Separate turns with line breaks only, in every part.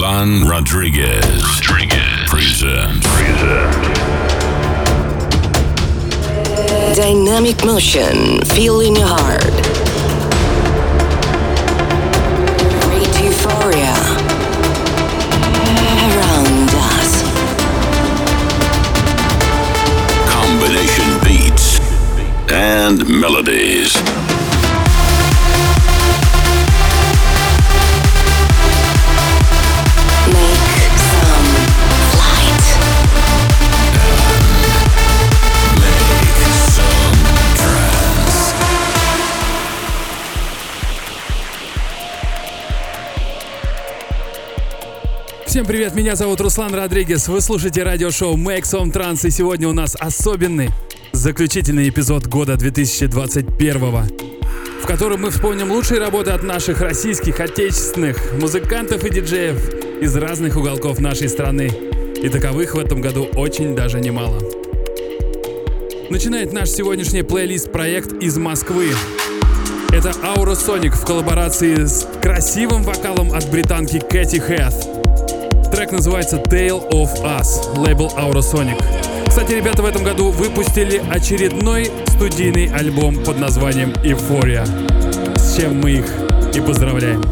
Ruslan Rodriguez. Rodriguez. Present. Present.
Dynamic motion, feel in your heart. Great euphoria around us.
Combination beats and melodies.
Всем привет, меня зовут Руслан Родригес. Вы слушаете радиошоу Make Some Trance, и сегодня у нас особенный заключительный эпизод года 2021 в котором мы вспомним лучшие работы от наших российских, отечественных музыкантов и диджеев из разных уголков нашей страны. И таковых в этом году очень даже немало. Начинает наш сегодняшний плейлист проект из Москвы. Это Aurosonic в коллаборации с красивым вокалом от британки Кэти Хэт. Трек называется Tale of Us, лейбл Aurosonic. Кстати, ребята в этом году выпустили очередной студийный альбом под названием Euphoria. С чем мы их и поздравляем.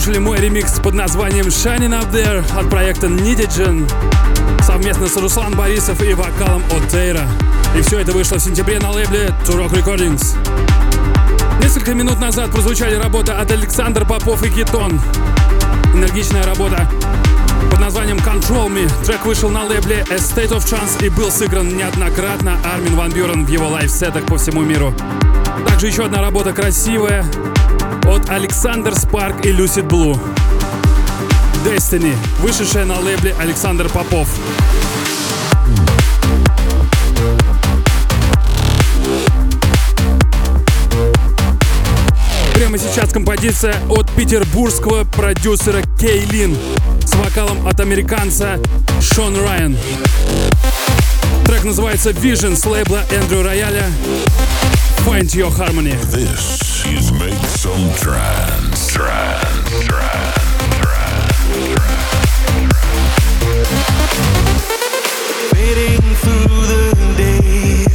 Слушали мой ремикс под названием Shining Up There от проекта Nidigen совместно с Руслан Борисов и вокалом от Тейра. И все это вышло в сентябре на лейбле Turok Recordings. Несколько минут назад прозвучали работы от Александр Попов и Китон. Энергичная работа под названием Control Me. Трек вышел на лейбле A State of Chance и был сыгран неоднократно Армин Ван Бюрен в его лайфсетах по всему миру. Также еще одна работа красивая от Александр Спарк и Lucid Blue. Destiny, вышедшая на лейбле Александр Попов. Прямо сейчас композиция от петербургского продюсера Кейлин с вокалом от американца Шон Райан. Трек называется Vision с лейбла Эндрю Рояля. Find Your Harmony.
This is Make Some Trance. Trance. Trance.
Fading through the day,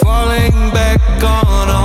falling back on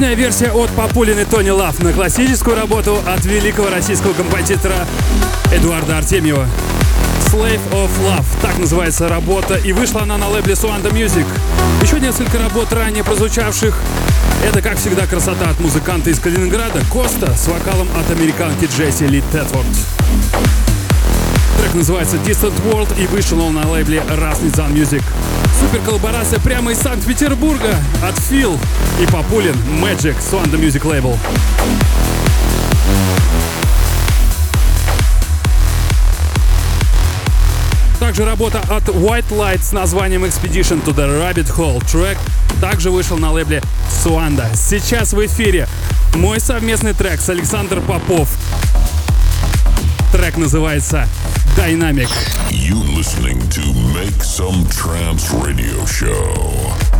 Мощная версия от Папулины Тони Лав на классическую работу от великого российского композитора Эдуарда Артемьева. Slave of Love, так называется работа, и вышла она на лейбле Suanda Music. Еще несколько работ ранее прозвучавших. Это, как всегда, красота от музыканта из Калининграда Коста с вокалом от американки Джесси Ли Тетфорд. Трек называется Distant World и вышел он на лейбле Rasnitsan Music. Супер коллаборация прямо из Санкт-Петербурга от Фил и Папулин Magic Suanda Music Label. Также работа от White Light с названием Expedition to the Rabbit Hole. Трек также вышел на лейбле Суанда. Сейчас в эфире мой совместный трек с Александром Попов. Трек называется Dynamic.
You listening to Make Some Trance Radio Show.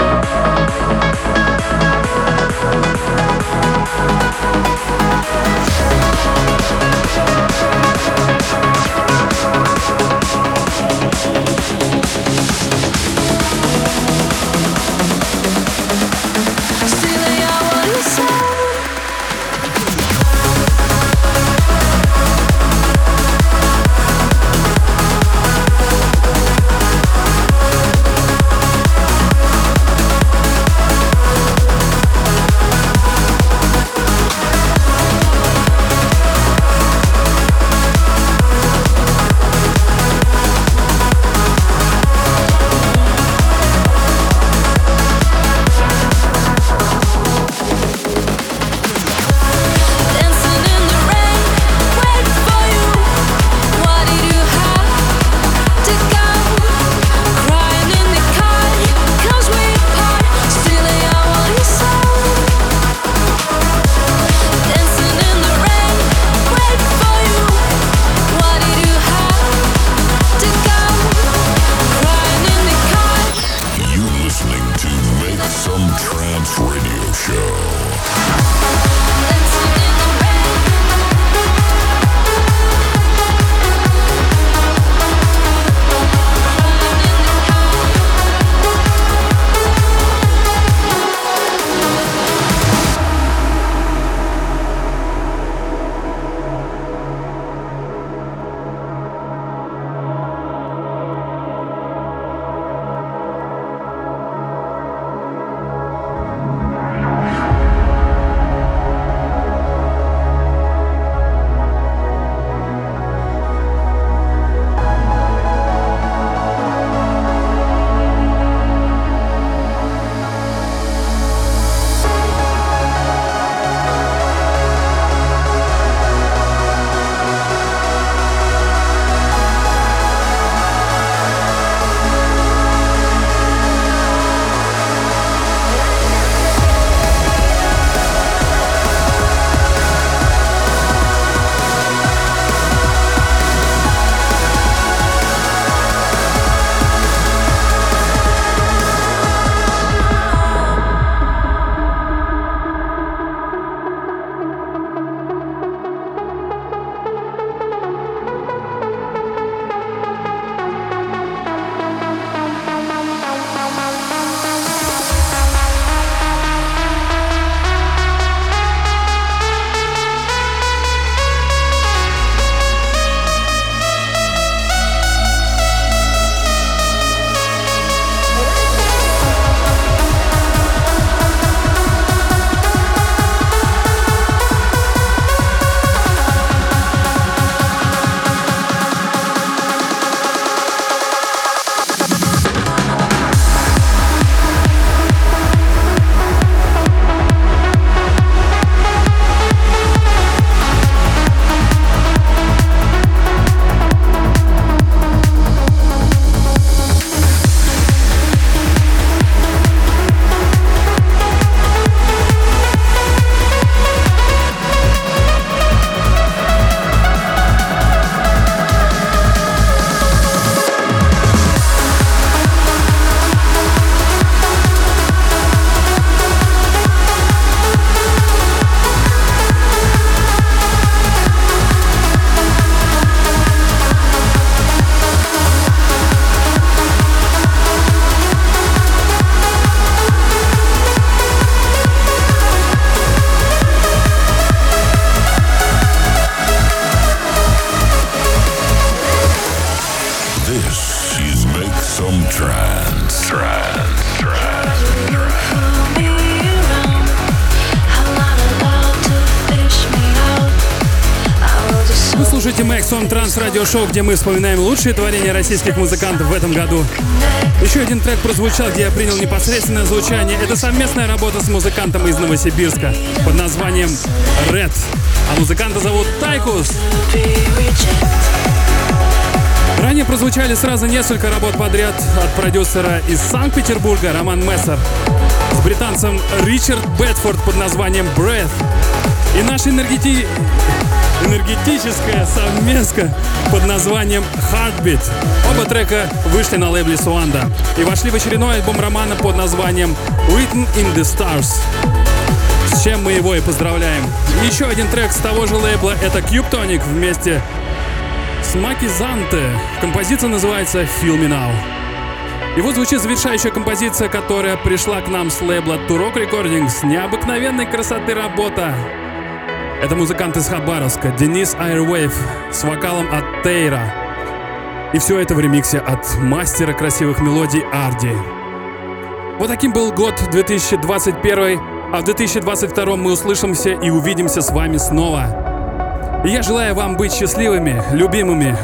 Show, где мы вспоминаем лучшие творения российских музыкантов в этом году. Еще один трек прозвучал, где я принял непосредственное звучание. Это совместная работа с музыкантом из Новосибирска под названием Red. А музыканта зовут Тайкус. Ранее прозвучали сразу несколько работ подряд от продюсера из Санкт-Петербурга Роман Мессер с британцем Ричард Бетфорд под названием Breath и наша энергети... энергетическая совместка под названием Heartbeat. Оба трека вышли на лейбле Суанда и вошли в очередной альбом романа под названием Written in the Stars. С чем мы его и поздравляем. еще один трек с того же лейбла — это Cube Tonic вместе с Маки Занте. Композиция называется Feel Me Now. И вот звучит завершающая композиция, которая пришла к нам с лейбла Turok Recordings. Необыкновенной красоты работа. Это музыкант из Хабаровска, Денис Airwave, с вокалом от Тейра. И все это в ремиксе от мастера красивых мелодий Арди. Вот таким был год 2021, а в 2022 мы услышимся и увидимся с вами снова. И я желаю вам быть счастливыми, любимыми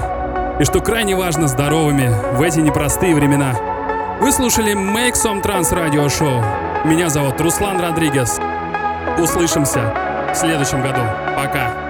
и, что крайне важно, здоровыми в эти непростые времена. Вы слушали Make Some Trans Radio Show. Меня зовут Руслан Родригес. Услышимся следующем году. Пока.